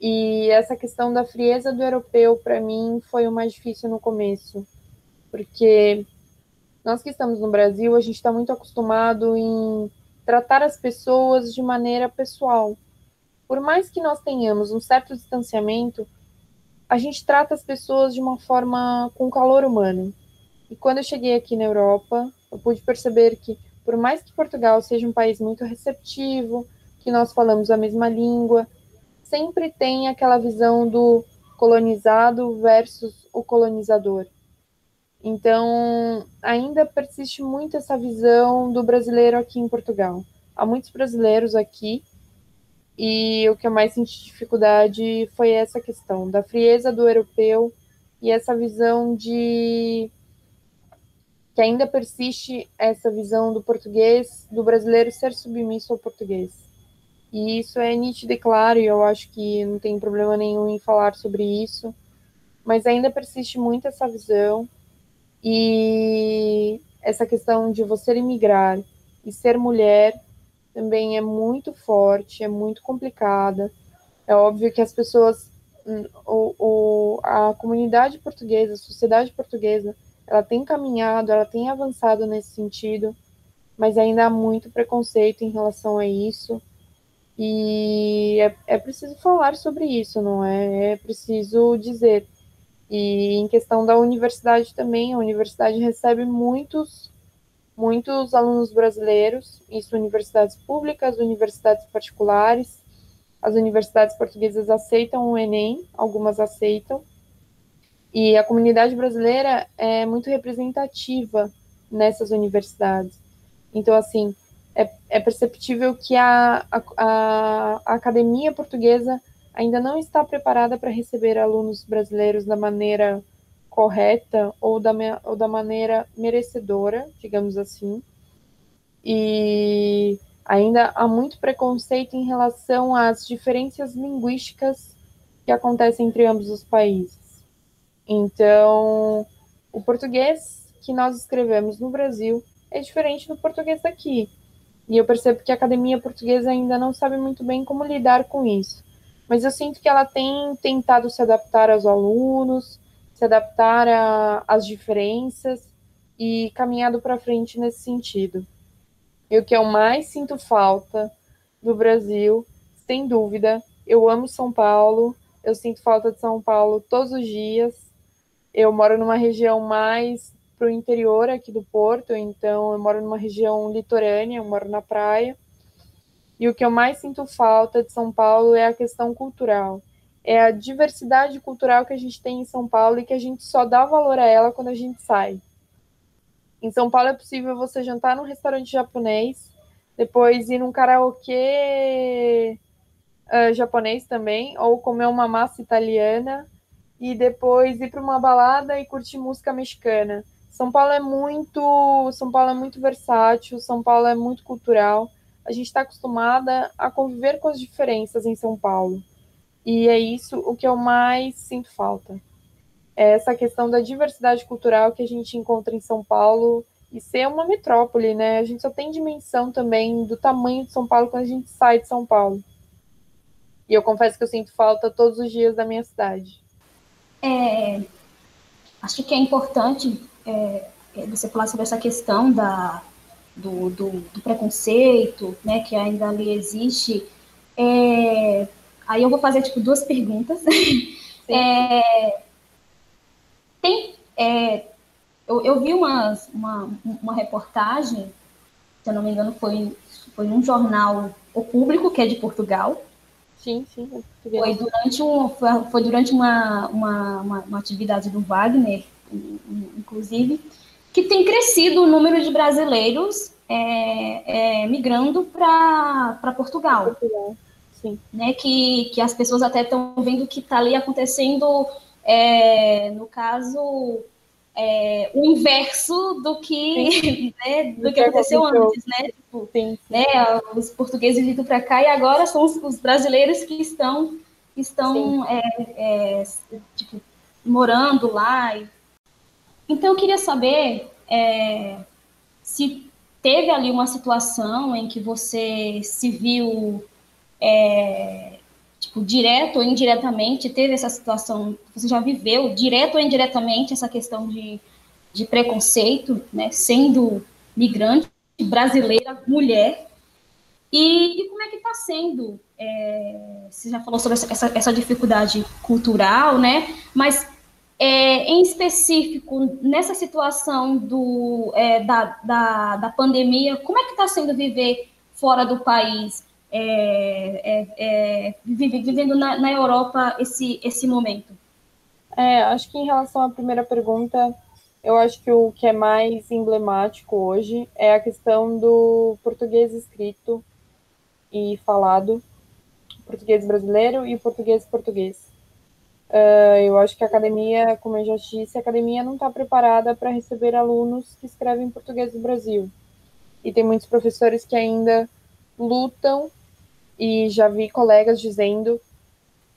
E essa questão da frieza do europeu, para mim, foi o mais difícil no começo, porque nós que estamos no Brasil, a gente está muito acostumado em tratar as pessoas de maneira pessoal. Por mais que nós tenhamos um certo distanciamento, a gente trata as pessoas de uma forma com calor humano. E quando eu cheguei aqui na Europa, eu pude perceber que, por mais que Portugal seja um país muito receptivo, que nós falamos a mesma língua, sempre tem aquela visão do colonizado versus o colonizador. Então, ainda persiste muito essa visão do brasileiro aqui em Portugal. Há muitos brasileiros aqui, e o que eu mais senti dificuldade foi essa questão da frieza do europeu e essa visão de que ainda persiste essa visão do português, do brasileiro ser submisso ao português. E isso é nítido e claro, e eu acho que não tem problema nenhum em falar sobre isso, mas ainda persiste muito essa visão e essa questão de você imigrar e ser mulher também é muito forte, é muito complicada. É óbvio que as pessoas, hum, o, o, a comunidade portuguesa, a sociedade portuguesa, ela tem caminhado, ela tem avançado nesse sentido, mas ainda há muito preconceito em relação a isso. E é, é preciso falar sobre isso, não é? É preciso dizer. E em questão da universidade também, a universidade recebe muitos, muitos alunos brasileiros, isso universidades públicas, universidades particulares. As universidades portuguesas aceitam o Enem, algumas aceitam. E a comunidade brasileira é muito representativa nessas universidades. Então, assim, é, é perceptível que a, a, a, academia portuguesa ainda não está preparada para receber alunos brasileiros da maneira correta ou da, ou da maneira merecedora, digamos assim. E ainda há muito preconceito em relação às diferenças linguísticas que acontecem entre ambos os países. Então, o português que nós escrevemos no Brasil é diferente do português daqui. E eu percebo que a academia portuguesa ainda não sabe muito bem como lidar com isso. Mas eu sinto que ela tem tentado se adaptar aos alunos, se adaptar às diferenças e caminhado para frente nesse sentido. E o que eu mais sinto falta do Brasil, sem dúvida, eu amo São Paulo, eu sinto falta de São Paulo todos os dias. Eu moro numa região mais para o interior aqui do Porto, então eu moro numa região litorânea, eu moro na praia. E o que eu mais sinto falta de São Paulo é a questão cultural. É a diversidade cultural que a gente tem em São Paulo e que a gente só dá valor a ela quando a gente sai. Em São Paulo é possível você jantar num restaurante japonês, depois ir num karaokê uh, japonês também, ou comer uma massa italiana, e depois ir para uma balada e curtir música mexicana. São Paulo é muito, São Paulo é muito versátil, São Paulo é muito cultural. A gente está acostumada a conviver com as diferenças em São Paulo. E é isso o que eu mais sinto falta. É essa questão da diversidade cultural que a gente encontra em São Paulo e ser uma metrópole, né? A gente só tem dimensão também do tamanho de São Paulo quando a gente sai de São Paulo. E eu confesso que eu sinto falta todos os dias da minha cidade. É, acho que é importante é, é, você falar sobre essa questão da, do, do, do, preconceito, né, que ainda ali existe. É, aí eu vou fazer tipo duas perguntas. É, tem, é, eu, eu, vi uma, uma, uma reportagem, se eu não me engano, foi, foi num jornal O Público, que é de Portugal, Sim, sim. Foi durante, um, foi durante uma, uma, uma, uma, atividade do Wagner, inclusive, que tem crescido o número de brasileiros é, é, migrando para Portugal. Portugal. Sim. Né, que, que as pessoas até estão vendo que está ali acontecendo, é, no caso, é, o inverso do que, né, do, que aconteceu antes, né? Tipo, sim. né? Os portugueses vindo para cá e agora são os, os, brasileiros que estão, estão é, é, tipo, morando lá. Então, eu queria saber é, se teve ali uma situação em que você se viu é, tipo, direto ou indiretamente, teve essa situação, você já viveu direto ou indiretamente essa questão de, de preconceito, né, sendo migrante, brasileira, mulher, e, e como é que está sendo? É, você já falou sobre essa, essa, dificuldade cultural, né, mas é, em específico, nessa situação do, é, da, da, da pandemia, como é que está sendo viver fora do país? é, é, é vivendo na, na, Europa esse, esse momento? É, acho que em relação à primeira pergunta, eu acho que o que é mais emblemático hoje é a questão do português escrito e falado, português brasileiro e português português. Uh, eu acho que a academia, como eu já disse, a academia não está preparada para receber alunos que escrevem português do Brasil. E tem muitos professores que ainda lutam e já vi colegas dizendo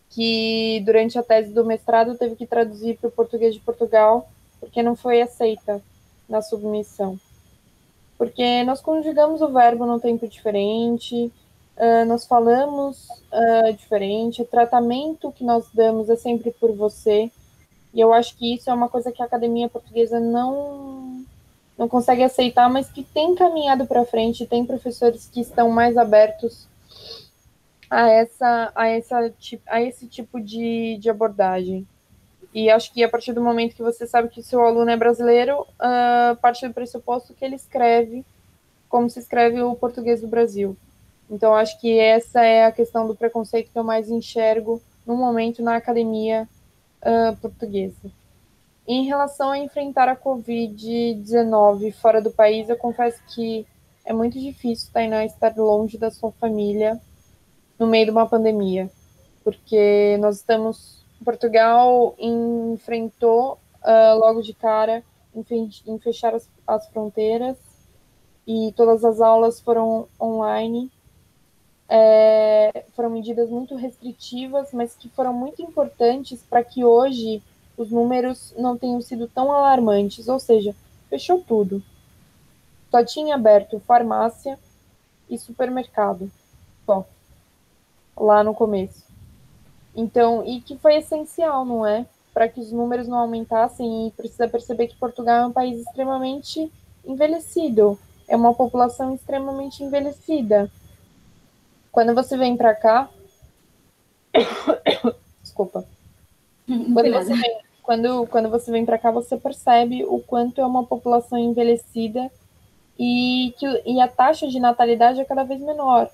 que durante a tese do mestrado teve que traduzir para o português de Portugal porque não foi aceita na submissão. Porque nós conjugamos o verbo num tempo diferente, uh, nós falamos uh, diferente, o tratamento que nós damos é sempre por você, e eu acho que isso é uma coisa que a academia portuguesa não não consegue aceitar, mas que tem caminhado para frente, tem professores que estão mais abertos a, essa, a, essa, a esse tipo de, de abordagem. E acho que a partir do momento que você sabe que o seu aluno é brasileiro, uh, parte do pressuposto que ele escreve como se escreve o português do Brasil. Então, acho que essa é a questão do preconceito que eu mais enxergo no momento na academia uh, portuguesa. Em relação a enfrentar a Covid-19 fora do país, eu confesso que é muito difícil, Tainá, estar longe da sua família no meio de uma pandemia, porque nós estamos. Portugal enfrentou uh, logo de cara em fechar as, as, fronteiras e todas as aulas foram online. É, foram medidas muito restritivas, mas que foram muito importantes para que hoje os números não tenham sido tão alarmantes, ou seja, fechou tudo. Só tinha aberto farmácia e supermercado. Só lá no começo. Então, e que foi essencial, não é? Para que os números não aumentassem e precisa perceber que Portugal é um país extremamente envelhecido, é uma população extremamente envelhecida. Quando você vem para cá, desculpa. Quando você vem, quando, quando você vem para cá, você percebe o quanto é uma população envelhecida e que e a taxa de natalidade é cada vez menor.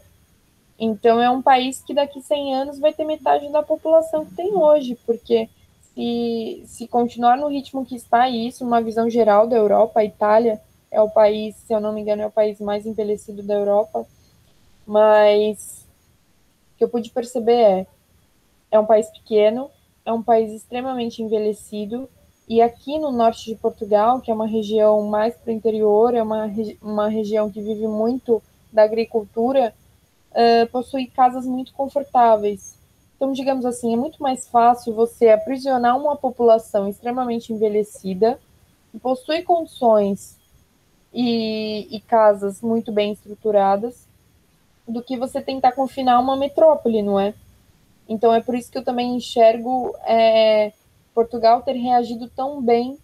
Então, é um país que daqui 100 anos vai ter metade da população que tem hoje, porque se, se continuar no ritmo que está, isso, uma visão geral da Europa, a Itália é o país, se eu não me engano, é o país mais envelhecido da Europa, mas o que eu pude perceber é, é um país pequeno, é um país extremamente envelhecido, e aqui no norte de Portugal, que é uma região mais para o interior, é uma, uma região que vive muito da agricultura, uh, possui casas muito confortáveis. Então, digamos assim, é muito mais fácil você aprisionar uma população extremamente envelhecida, que possui condições e, e casas muito bem estruturadas, do que você tentar confinar uma metrópole, não é? Então, é por isso que eu também enxergo é, Portugal ter reagido tão bem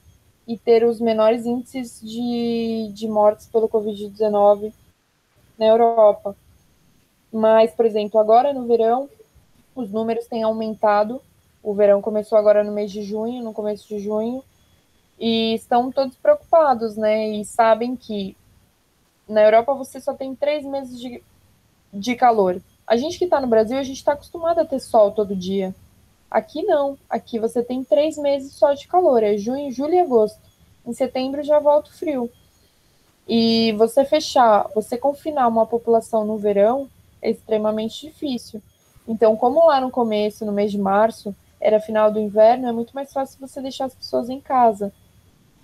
e ter os menores índices de, de mortes pelo Covid-19 na Europa. Mas, por exemplo, agora no verão, os números têm aumentado. O verão começou agora no mês de junho, no começo de junho, e estão todos preocupados, né? E sabem que na Europa você só tem três meses de, de calor. A gente que está no Brasil, a gente está acostumado a ter sol todo dia. Aqui não. Aqui você tem três meses só de calor. É junho, julho e agosto. Em setembro já volta o frio. E você fechar, você confinar uma população no verão, é extremamente difícil. Então, como lá no começo, no mês de março, era final do inverno, é muito mais fácil você deixar as pessoas em casa.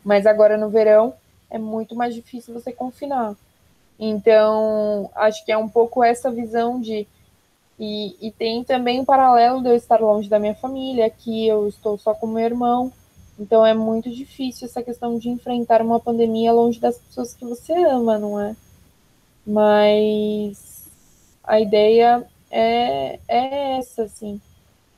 Mas agora no verão é muito mais difícil você confinar. Então, acho que é um pouco essa visão de. E, e tem também um paralelo de eu estar longe da minha família, aqui eu estou só com meu irmão. Então é muito difícil essa questão de enfrentar uma pandemia longe das pessoas que você ama, não é? Mas a ideia é, é essa, assim.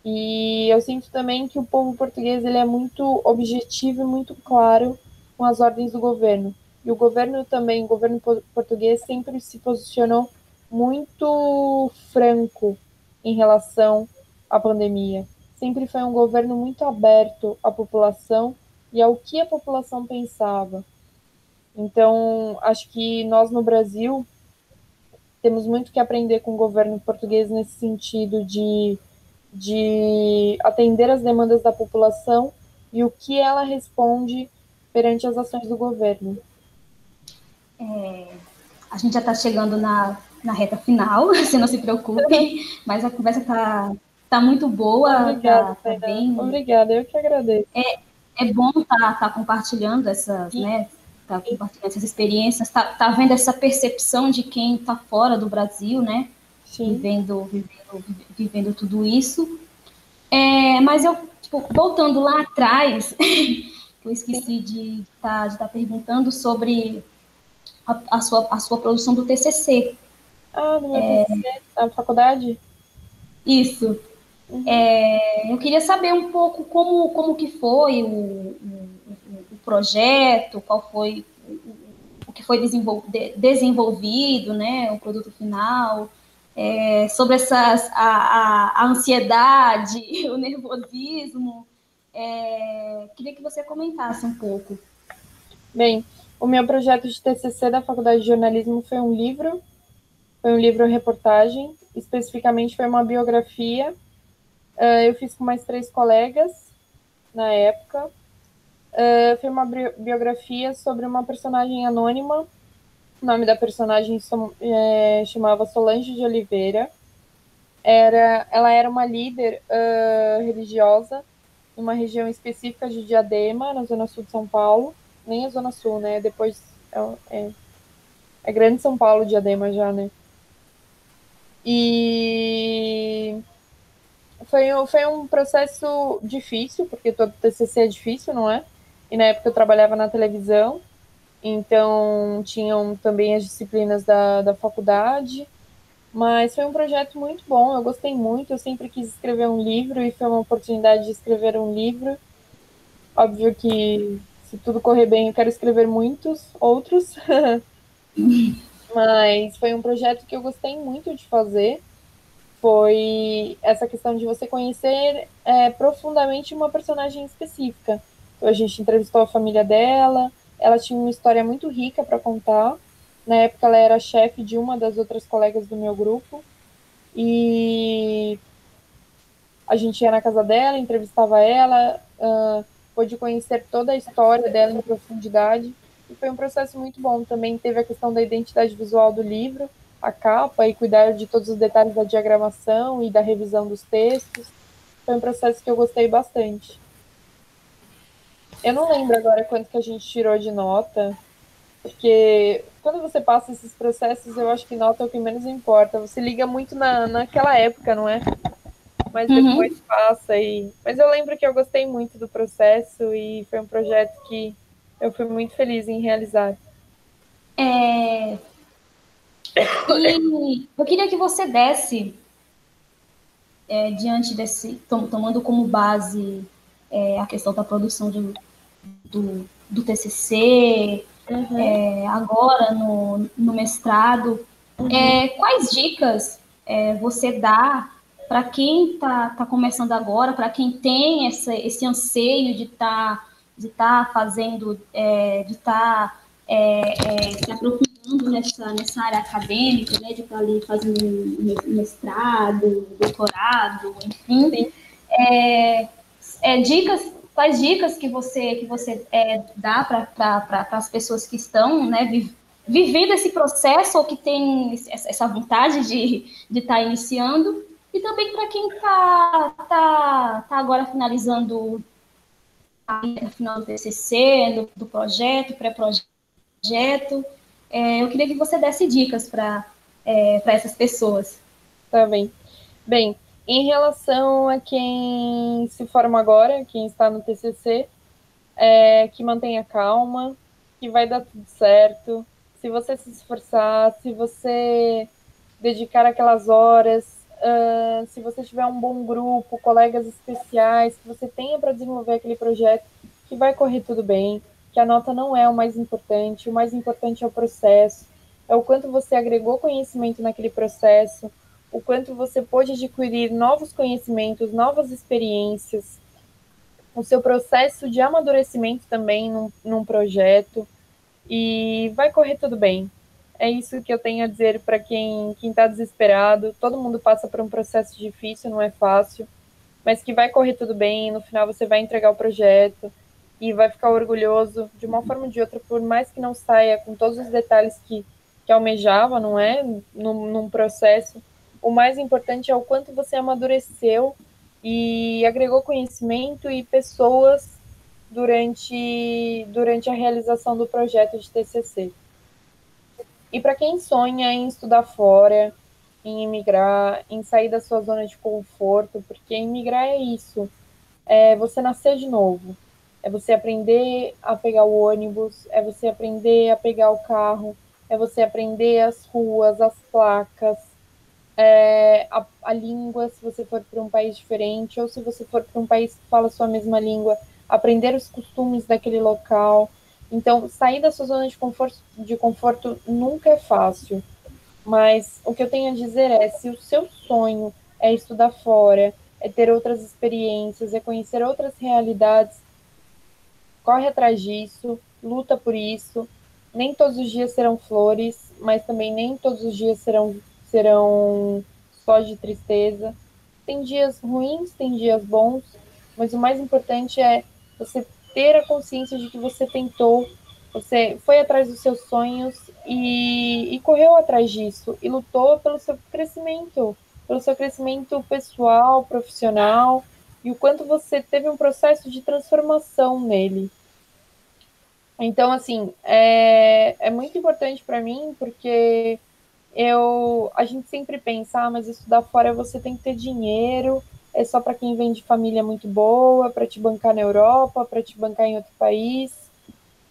E eu sinto também que o povo português ele é muito objetivo e muito claro com as ordens do governo. E o governo também, o governo português sempre se posicionou muito franco em relação à pandemia. Sempre foi um governo muito aberto à população e ao que a população pensava. Então, acho que nós no Brasil temos muito que aprender com o governo português nesse sentido de, de atender as demandas da população e o que ela responde perante as ações do governo. É, a gente já está chegando na, na reta final, você não se preocupe, mas a conversa está tá muito boa. Obrigada, tá, tá bem... Obrigada, eu que agradeço. É, é bom estar tá, tá compartilhando essas, né, tá compartilhando essas experiências, tá, tá vendo essa percepção de quem está fora do Brasil, né, vivendo, vivendo, vivendo tudo isso. É, mas eu, tipo, voltando lá atrás, eu esqueci de estar tá, de tá perguntando sobre a, a, sua, a sua produção do TCC. Ah, no meu é, TCC, na faculdade? Isso. Uhum. É, eu queria saber um pouco como, como que foi o, o, o projeto, qual foi o que foi desenvolvido, né, o produto final, é, sobre essas, a, a, a, ansiedade, o nervosismo. É, queria que você comentasse um pouco. Bem, o meu projeto de TCC da Faculdade de Jornalismo foi um livro, foi um livro-reportagem, especificamente foi uma biografia. Uh, eu fiz com mais três colegas na época. Uh, foi uma biografia sobre uma personagem anônima. O nome da personagem é, chamava Solange de Oliveira. Era, ela era uma líder religiosa numa região específica de Diadema, na zona sul de São Paulo nem a Zona Sul, né? Depois é, é, é Grande São Paulo, Diadema já, né? E foi, foi um processo difícil, porque todo TCC é difícil, não é? E na época eu trabalhava na televisão, então tinham também as disciplinas da, da faculdade, mas foi um projeto muito bom, eu gostei muito, eu sempre quis escrever um livro e foi uma oportunidade de escrever um livro. Óbvio que se tudo correr bem, eu quero escrever muitos outros. Mas foi um projeto que eu gostei muito de fazer. Foi essa questão de você conhecer é, profundamente uma personagem específica. Então, a gente entrevistou a família dela, ela tinha uma história muito rica para contar. Na época, ela era chefe de uma das outras colegas do meu grupo. E a gente ia na casa dela, entrevistava ela, uh, pôde conhecer toda a história dela em profundidade. E foi um processo muito bom. Também teve a questão da identidade visual do livro, a capa e cuidar de todos os detalhes da diagramação e da revisão dos textos. Foi um processo que eu gostei bastante. Eu não lembro agora quanto que a gente tirou de nota, porque quando você passa esses processos, eu acho que nota é o que menos importa. Você liga muito na, naquela época, não é? Mas uhum. depois passa e. Mas eu lembro que eu gostei muito do processo e foi um projeto que eu fui muito feliz em realizar. É... E eu queria que você desse, é, diante desse, tom, tomando como base é, a questão da produção do, do, do TCC, uhum. é, agora no, no mestrado, uhum. É, quais dicas é, você dá para quem está tá começando agora, para quem tem essa, esse anseio de estar tá, de tá fazendo, é, de estar tá, é, é, se aprofundando nessa, nessa área acadêmica, né, de estar tá ali fazendo mestrado, doutorado, enfim, é, é, dicas, quais dicas que você, que você é, dá para pra, as pessoas que estão né, vivendo esse processo ou que tem essa vontade de estar tá iniciando e também para quem está tá, tá agora finalizando no final do TCC, do, do projeto, pré-projeto. É, eu queria que você desse dicas para é, essas pessoas. Tá bem. Bem, em relação a quem se forma agora, quem está no TCC, é, que mantenha calma, que vai dar tudo certo. Se você se esforçar, se você dedicar aquelas horas, uh, se você tiver um bom grupo, colegas especiais, que você tenha para desenvolver aquele projeto, que vai correr tudo bem, que a nota não é o mais importante, o mais importante é o processo, é o quanto você agregou conhecimento naquele processo, o quanto você pôde adquirir novos conhecimentos, novas experiências, o seu processo de amadurecimento também num, num projeto, e vai correr tudo bem. É isso que eu tenho a dizer para quem está desesperado. Todo mundo passa por um processo difícil, não é fácil, mas que vai correr tudo bem. No final você vai entregar o projeto e vai ficar orgulhoso de uma forma ou de outra, por mais que não saia com todos os detalhes que, que almejava, não é? Num, num processo. O mais importante é o quanto você amadureceu e agregou conhecimento e pessoas durante, durante a realização do projeto de TCC. E para quem sonha em estudar fora, em imigrar, em sair da sua zona de conforto, porque imigrar é isso, é você nascer de novo, é você aprender a pegar o ônibus, é você aprender a pegar o carro, é você aprender as ruas, as placas, é, a, a língua, se você for para um país diferente, ou se você for para um país que fala a sua mesma língua, aprender os costumes daquele local. Então, sair da sua zona de conforto, de conforto nunca é fácil. Mas o que eu tenho a dizer é: se o seu sonho é estudar fora, é ter outras experiências, é conhecer outras realidades, corre atrás disso, luta por isso. Nem todos os dias serão flores, mas também nem todos os dias serão, serão só de tristeza. Tem dias ruins, tem dias bons, mas o mais importante é você ter a consciência de que você tentou, você foi atrás dos seus sonhos e, e correu atrás disso e lutou pelo seu crescimento, pelo seu crescimento pessoal, profissional e o quanto você teve um processo de transformação nele. Então, assim, é, é muito importante para mim porque eu a gente sempre pensa, ah, mas estudar fora você tem que ter dinheiro, é só para quem vem de família muito boa, para te bancar na Europa, para te bancar em outro país.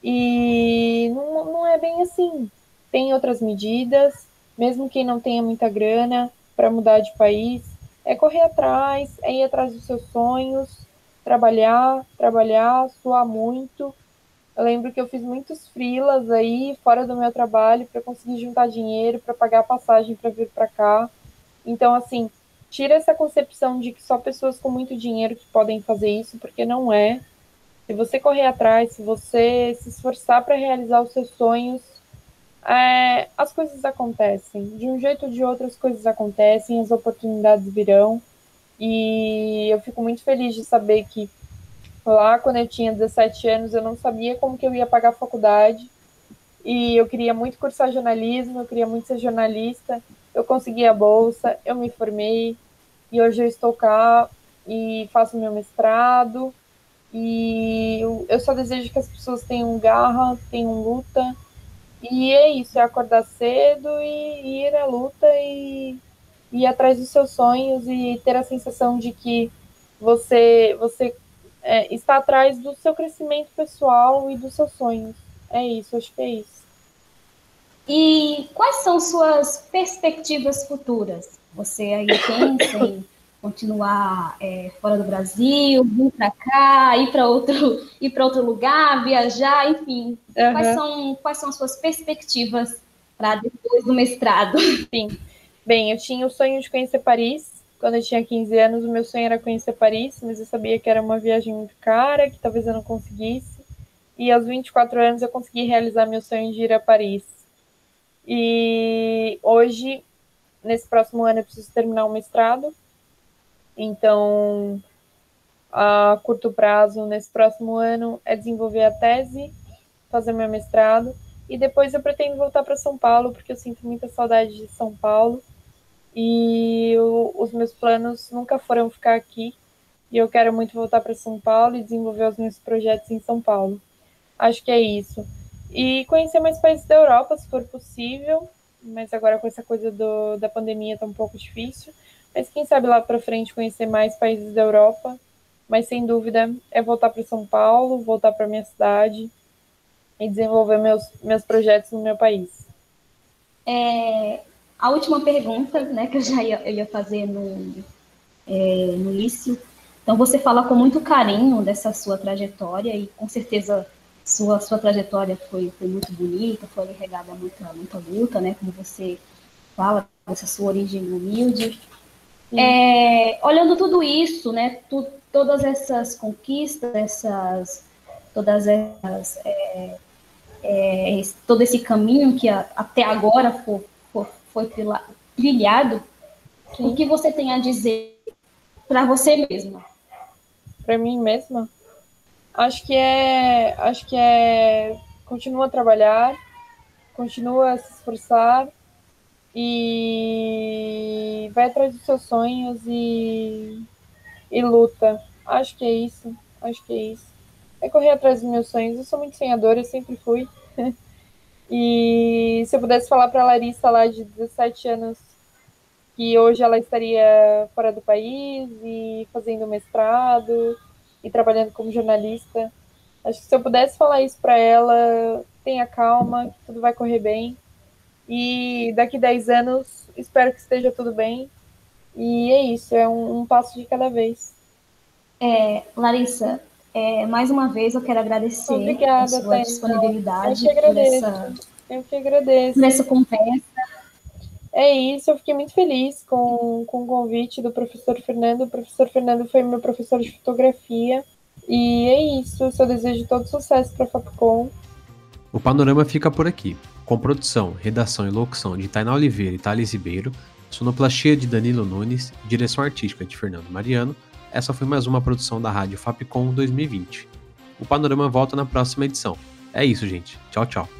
E não, não é bem assim. Tem outras medidas, mesmo quem não tenha muita grana para mudar de país, é correr atrás, é ir atrás dos seus sonhos, trabalhar, trabalhar, suar muito. Eu lembro que eu fiz muitos frilas aí fora do meu trabalho para conseguir juntar dinheiro para pagar a passagem para vir para cá. Então, assim, tira essa concepção de que só pessoas com muito dinheiro que podem fazer isso, porque não é. Se você correr atrás, se você se esforçar para realizar os seus sonhos, é, as coisas acontecem. De um jeito ou de outro, as coisas acontecem, as oportunidades virão. E eu fico muito feliz de saber que lá, quando eu tinha 17 anos, eu não sabia como que eu ia pagar a faculdade. E eu queria muito cursar jornalismo, eu queria muito ser jornalista eu consegui a bolsa, eu me formei e hoje eu estou cá e faço meu mestrado. E eu, só desejo que as pessoas tenham garra, tenham luta. E é isso, é acordar cedo e, ir à luta e, e ir atrás dos seus sonhos e ter a sensação de que você, você é, está atrás do seu crescimento pessoal e dos seus sonhos. É isso, acho que é isso. E quais são suas perspectivas futuras? Você aí pensa em continuar é, fora do Brasil, vir para cá, ir para outro, ir para outro lugar, viajar, enfim. Uhum. Quais são quais são as suas perspectivas para depois do mestrado? Sim. Bem, eu tinha o sonho de conhecer Paris. Quando eu tinha 15 anos, o meu sonho era conhecer Paris, mas eu sabia que era uma viagem muito cara, que talvez eu não conseguisse. E aos 24 anos eu consegui realizar meu sonho de ir a Paris. E hoje, nesse próximo ano, eu preciso terminar o mestrado. Então, a curto prazo, nesse próximo ano, é desenvolver a tese, fazer meu mestrado. E depois eu pretendo voltar para São Paulo, porque eu sinto muita saudade de São Paulo. E os meus planos nunca foram ficar aqui. e eu quero muito voltar para São Paulo e desenvolver os meus projetos em São Paulo. Acho que é isso. E conhecer mais países da Europa, se for possível, mas agora com essa coisa do, da pandemia tá um pouco difícil. Mas quem sabe lá para frente conhecer mais países da Europa. Mas sem dúvida é voltar para São Paulo, voltar para minha cidade e desenvolver meus, meus projetos no meu país. É, a última pergunta, né, que eu já ia, eu ia fazer no, é, no início. Então, você fala com muito carinho dessa sua trajetória e com certeza sua, sua trajetória foi, foi muito bonita, foi regada a muita, muita luta, né? Como você fala, dessa sua origem humilde. É, olhando tudo isso, né? Tu, todas essas conquistas, essas, todas essas, é, é, todo esse caminho que a, até agora for, for, foi trilhado, Sim. o que você tem a dizer para você mesma? Para mim mesma? Acho que é, acho que é continua a trabalhar, continua a se esforçar e vai atrás dos seus sonhos e, e luta. Acho que é isso. Acho que é isso. É correr atrás dos meus sonhos. Eu sou muito sonhadora, eu sempre fui. e se eu pudesse falar para Larissa lá de 17 anos que hoje ela estaria fora do país e fazendo mestrado e trabalhando como jornalista. Acho que se eu pudesse falar isso para ela, tenha calma, que tudo vai correr bem. E daqui 10 anos, espero que esteja tudo bem. E é isso, é um, um passo de cada vez. É, Larissa, é, mais uma vez eu quero agradecer Obrigada, a sua disponibilidade eu que agradeço. por essa, eu que agradeço. por essa conversa. É isso, eu fiquei muito feliz com, com o convite do professor Fernando. O professor Fernando foi meu professor de fotografia. E é isso, eu só desejo todo sucesso para a Fapcom. O panorama fica por aqui, com produção, redação e locução de Tainá Oliveira e Thales Ribeiro, sonoplastia de Danilo Nunes direção artística de Fernando Mariano. Essa foi mais uma produção da Rádio Fapcom 2020. O panorama volta na próxima edição. É isso, gente. Tchau, tchau.